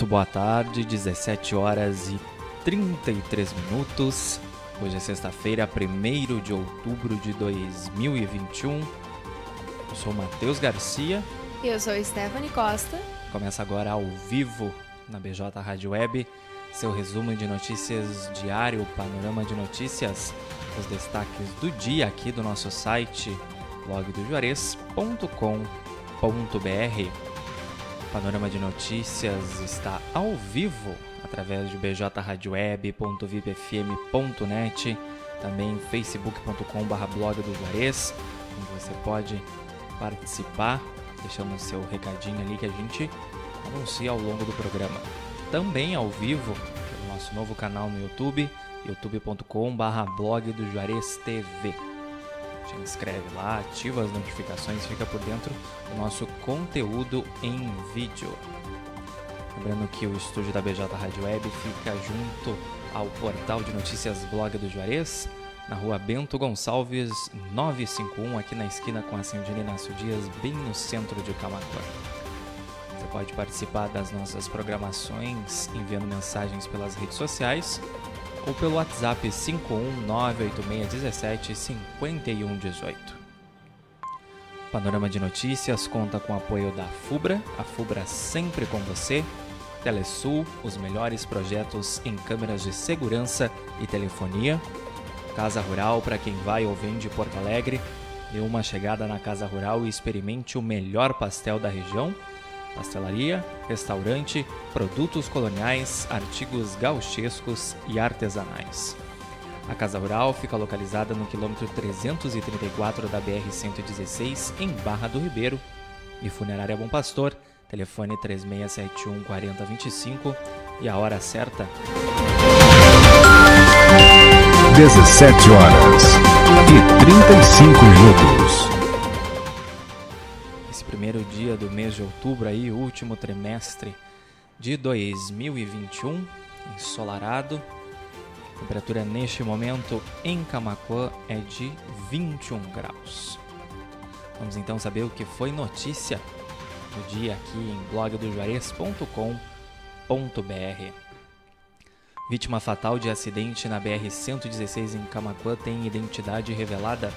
Muito boa tarde, 17 horas e 33 minutos. Hoje é sexta-feira, 1 de outubro de 2021. Eu sou Matheus Garcia. E eu sou Stephanie Costa. Começa agora ao vivo na BJ Rádio Web, seu resumo de notícias diário, panorama de notícias, os destaques do dia aqui do nosso site blogdojuarez.com.br. Panorama de Notícias está ao vivo através de bjradioweb.vipfm.net, também facebook.com.br blog do Juarez, onde você pode participar, deixando seu recadinho ali que a gente anuncia ao longo do programa. Também ao vivo pelo nosso novo canal no YouTube, youtube.com.br blog do Juarez TV te inscreve lá, ativa as notificações, fica por dentro do nosso conteúdo em vídeo. Lembrando que o estúdio da BJ Rádio Web fica junto ao portal de notícias Blog do Juarez, na rua Bento Gonçalves 951, aqui na esquina com a Cindina Inácio Dias, bem no centro de Camacuã. Você pode participar das nossas programações enviando mensagens pelas redes sociais ou pelo WhatsApp 51986175118. Panorama de Notícias conta com o apoio da FUBRA, a FUBRA sempre com você, Telesul, os melhores projetos em câmeras de segurança e telefonia, Casa Rural para quem vai ou vem de Porto Alegre, dê uma chegada na Casa Rural e experimente o melhor pastel da região pastelaria, restaurante, produtos coloniais, artigos gauchescos e artesanais. A Casa Rural fica localizada no quilômetro 334 da BR-116, em Barra do Ribeiro. E Funerária Bom Pastor, telefone 3671 4025 e a hora certa. 17 horas e 35 minutos primeiro dia do mês de outubro aí, último trimestre de 2021, ensolarado. A temperatura neste momento em Camacuã é de 21 graus. Vamos então saber o que foi notícia no dia aqui em blogdojuarez.com.br. Vítima fatal de acidente na BR-116 em Camacuã tem identidade revelada.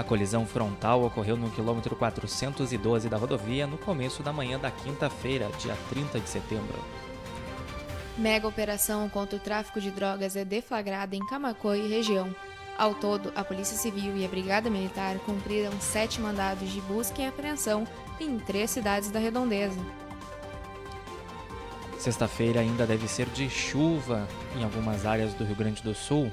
A colisão frontal ocorreu no quilômetro 412 da rodovia no começo da manhã da quinta-feira, dia 30 de setembro. Mega operação contra o tráfico de drogas é deflagrada em Camacuã e região. Ao todo, a Polícia Civil e a Brigada Militar cumpriram sete mandados de busca e apreensão em três cidades da redondeza. Sexta-feira ainda deve ser de chuva em algumas áreas do Rio Grande do Sul,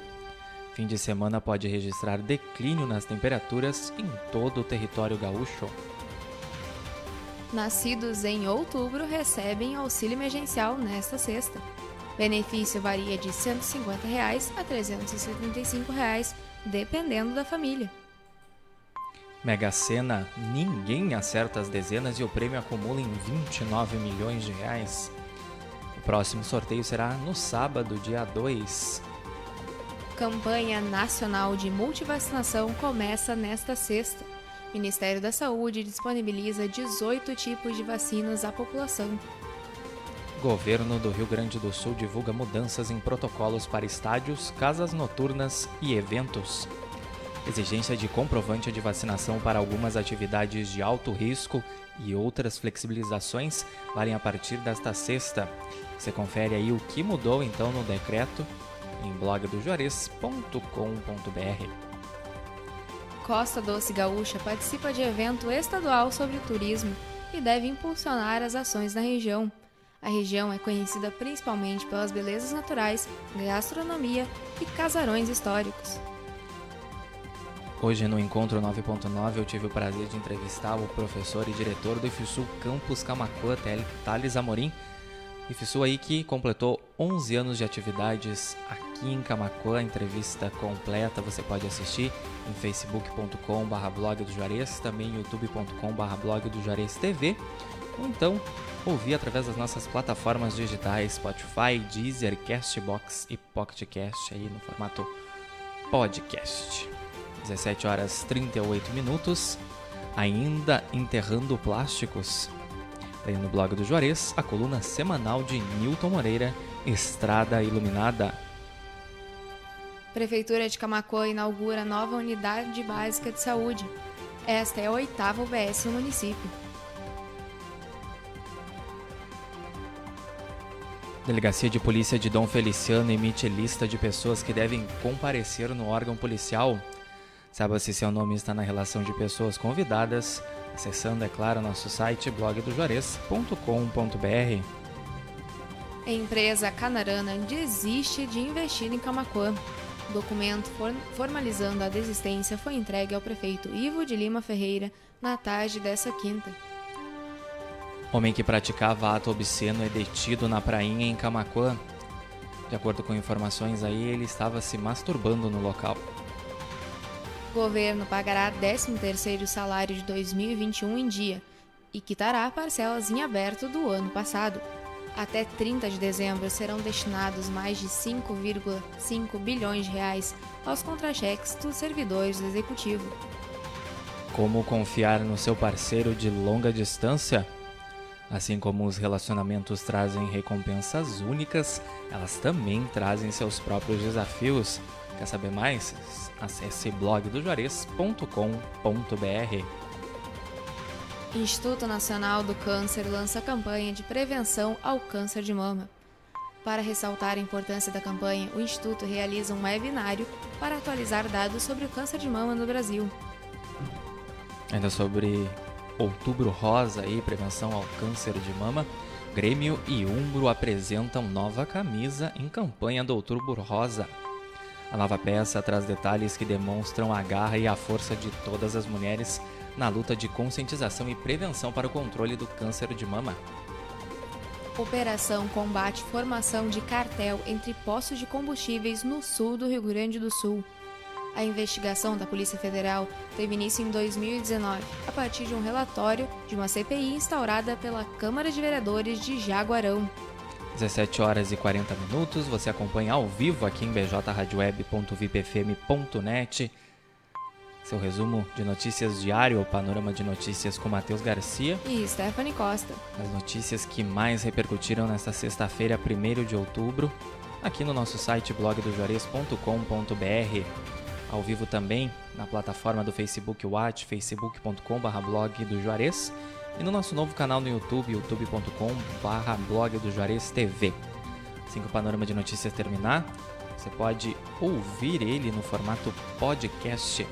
Fim de semana pode registrar declínio nas temperaturas em todo o território gaúcho. Nascidos em outubro recebem auxílio emergencial nesta sexta. Benefício varia de 150 reais a 375 reais, dependendo da família. Mega Sena, ninguém acerta as dezenas e o prêmio acumula em 29 milhões de reais. O próximo sorteio será no sábado, dia 2. Campanha Nacional de Multivacinação começa nesta sexta. O Ministério da Saúde disponibiliza 18 tipos de vacinas à população. Governo do Rio Grande do Sul divulga mudanças em protocolos para estádios, casas noturnas e eventos. Exigência de comprovante de vacinação para algumas atividades de alto risco e outras flexibilizações valem a partir desta sexta. Você confere aí o que mudou então no decreto em blogdojuarez.com.br. Costa Doce Gaúcha participa de evento estadual sobre turismo e deve impulsionar as ações na região. A região é conhecida principalmente pelas belezas naturais, gastronomia e casarões históricos. Hoje no Encontro 9.9 eu tive o prazer de entrevistar o professor e diretor do IFSU Campus Camacuã, Thales Amorim, IFSU aí que completou 11 anos de atividades aqui em Camacuã. Entrevista completa você pode assistir em facebook.com.br blog do Juarez, também youtube.com.br blog do Juarez TV, ou então ouvir através das nossas plataformas digitais Spotify, Deezer, Castbox e PocketCast aí no formato podcast. 17 horas 38 minutos, ainda enterrando plásticos Aí no blog do Juarez, a coluna semanal de Newton Moreira, Estrada Iluminada. Prefeitura de Camacoa inaugura nova unidade básica de saúde. Esta é a oitava UBS no município. Delegacia de Polícia de Dom Feliciano emite lista de pessoas que devem comparecer no órgão policial. Saiba se seu nome está na relação de pessoas convidadas, acessando, é claro, nosso site blogdojuarez.com.br. A empresa Canarana desiste de investir em Camacuã. O documento formalizando a desistência foi entregue ao prefeito Ivo de Lima Ferreira na tarde dessa quinta. Homem que praticava ato obsceno é detido na prainha em Camacuã. De acordo com informações aí, ele estava se masturbando no local. O governo pagará 13º salário de 2021 em dia e quitará parcelas em aberto do ano passado. Até 30 de dezembro serão destinados mais de 5,5 bilhões de reais aos contra-cheques dos servidores do executivo. Como confiar no seu parceiro de longa distância? Assim como os relacionamentos trazem recompensas únicas, elas também trazem seus próprios desafios. Quer saber mais? Acesse blogdojuarez.com.br. Instituto Nacional do Câncer lança campanha de prevenção ao câncer de mama. Para ressaltar a importância da campanha, o Instituto realiza um webinário para atualizar dados sobre o câncer de mama no Brasil. Ainda sobre Outubro Rosa e prevenção ao câncer de mama, Grêmio e Umbro apresentam nova camisa em campanha do Outubro Rosa. A nova peça traz detalhes que demonstram a garra e a força de todas as mulheres na luta de conscientização e prevenção para o controle do câncer de mama. Operação combate formação de cartel entre postos de combustíveis no sul do Rio Grande do Sul. A investigação da Polícia Federal teve início em 2019, a partir de um relatório de uma CPI instaurada pela Câmara de Vereadores de Jaguarão. 17 horas e 40 minutos, você acompanha ao vivo aqui em bjradioweb.vipfm.net. Seu resumo de notícias diário, o panorama de notícias com Matheus Garcia e Stephanie Costa. As notícias que mais repercutiram nesta sexta-feira, 1 de outubro, aqui no nosso site blogdojuarez.com.br ao vivo também na plataforma do Facebook Watch, facebook.com.br blog do Juarez e no nosso novo canal no YouTube, youtube.com.br blog do Juarez TV. Assim que o panorama de notícias terminar, você pode ouvir ele no formato podcast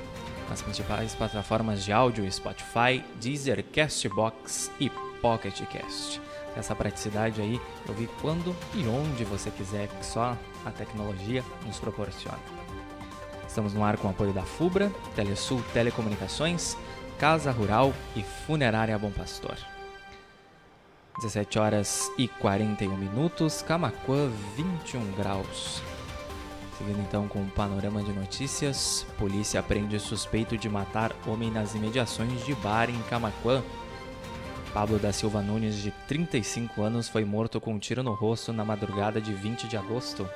nas principais plataformas de áudio Spotify, Deezer, Castbox e Pocket Cast. Essa praticidade aí, eu vi quando e onde você quiser, que só a tecnologia nos proporciona. Estamos no ar com o apoio da FUBRA, Telesul Telecomunicações, Casa Rural e Funerária Bom Pastor. 17 horas e 41 minutos, Camacuã 21 graus. Seguindo então com o um panorama de notícias, polícia prende suspeito de matar homem nas imediações de bar em Camacuã. Pablo da Silva Nunes, de 35 anos, foi morto com um tiro no rosto na madrugada de 20 de agosto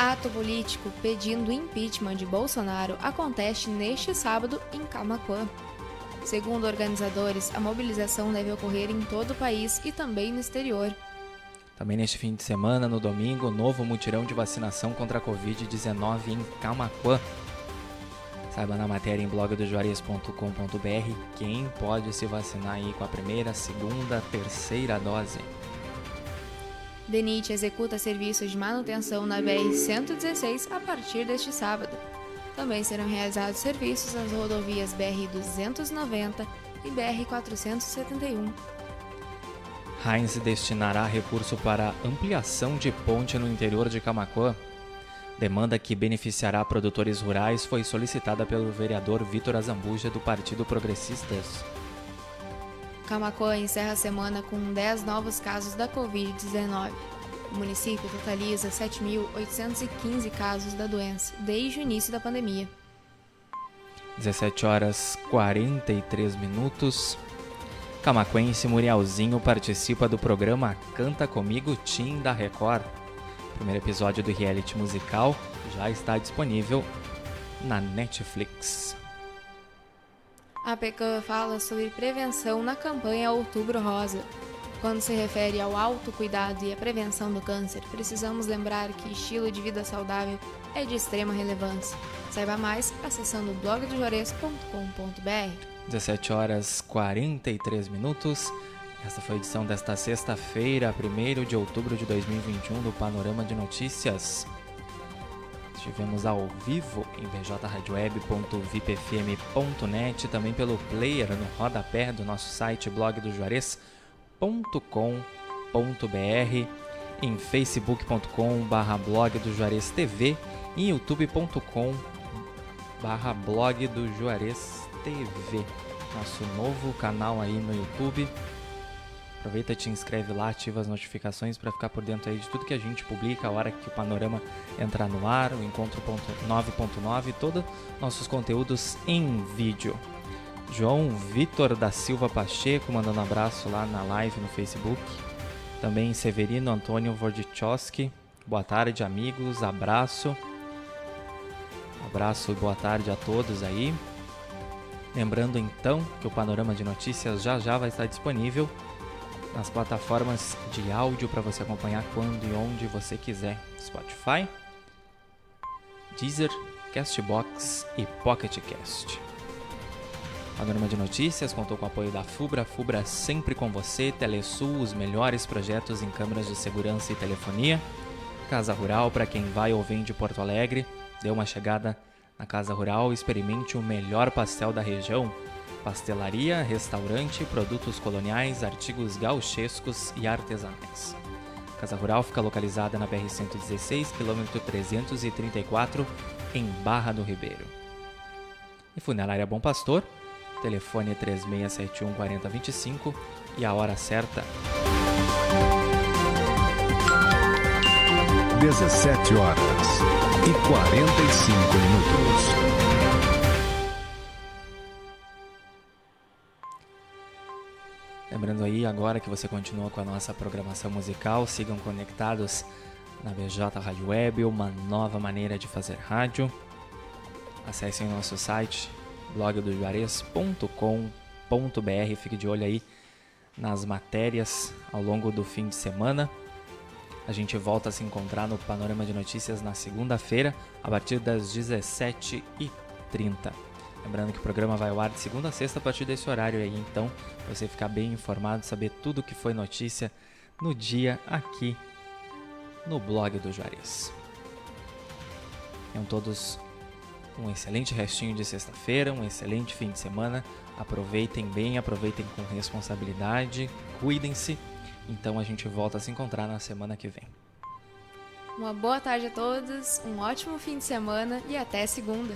ato político pedindo impeachment de Bolsonaro acontece neste sábado em Camacuã. Segundo organizadores, a mobilização deve ocorrer em todo o país e também no exterior. Também neste fim de semana, no domingo, novo mutirão de vacinação contra a Covid-19 em Camacuã. Saiba na matéria em blogdojuarez.com.br quem pode se vacinar aí com a primeira, segunda, terceira dose. DENIT executa serviços de manutenção na BR-116 a partir deste sábado. Também serão realizados serviços nas rodovias BR-290 e BR-471. Heinz destinará recurso para ampliação de ponte no interior de Camacuã. Demanda que beneficiará produtores rurais foi solicitada pelo vereador Vitor Azambuja do Partido Progressistas. Camacoa encerra a semana com 10 novos casos da Covid-19. O município totaliza 7.815 casos da doença desde o início da pandemia. 17 horas 43 minutos. Camacuense Murielzinho participa do programa Canta Comigo Tim da Record. O primeiro episódio do reality musical já está disponível na Netflix. A PECAM fala sobre prevenção na campanha Outubro Rosa. Quando se refere ao autocuidado e à prevenção do câncer, precisamos lembrar que estilo de vida saudável é de extrema relevância. Saiba mais acessando blogdojores.com.br. 17 horas 43 minutos. Esta foi a edição desta sexta-feira, 1 de outubro de 2021, do Panorama de Notícias. Estivemos ao vivo em bjradioweb.vipfm.net, também pelo player no rodapé do nosso site blogdojuarez.com.br, em facebook.com blog do Juarez TV e youtube.com barra blog do Juarez TV, nosso novo canal aí no YouTube. Aproveita e te inscreve lá, ativa as notificações para ficar por dentro aí de tudo que a gente publica, a hora que o panorama entrar no ar, o encontro 9.9, todos nossos conteúdos em vídeo. João Vitor da Silva Pacheco mandando um abraço lá na live no Facebook. Também Severino Antônio Vordichowski. Boa tarde, amigos. Abraço. Abraço e boa tarde a todos aí. Lembrando então que o Panorama de Notícias já já vai estar disponível nas plataformas de áudio para você acompanhar quando e onde você quiser. Spotify, Deezer, Castbox e Pocket Cast. Panorama de Notícias contou com o apoio da FUBRA, FUBRA sempre com você, Telesul, os melhores projetos em câmeras de segurança e telefonia, Casa Rural para quem vai ou vem de Porto Alegre, dê uma chegada na Casa Rural, experimente o melhor pastel da região, pastelaria, restaurante, produtos coloniais, artigos gauchescos e artesanais. Casa Rural fica localizada na BR-116, quilômetro 334, em Barra do Ribeiro. E Funerária Bom Pastor, telefone 3671 4025 e a hora certa. 17 horas e 45 minutos. Agora que você continua com a nossa programação musical, sigam conectados na BJ Rádio Web, uma nova maneira de fazer rádio. Acessem o nosso site blogdojuarez.com.br, fique de olho aí nas matérias ao longo do fim de semana. A gente volta a se encontrar no Panorama de Notícias na segunda-feira, a partir das 17h30. Lembrando que o programa vai ao ar de segunda a sexta a partir desse horário aí, então você ficar bem informado, saber tudo o que foi notícia no dia aqui no blog do Juarez. Tenham todos um excelente restinho de sexta-feira, um excelente fim de semana. Aproveitem bem, aproveitem com responsabilidade, cuidem-se. Então a gente volta a se encontrar na semana que vem. Uma boa tarde a todos, um ótimo fim de semana e até segunda.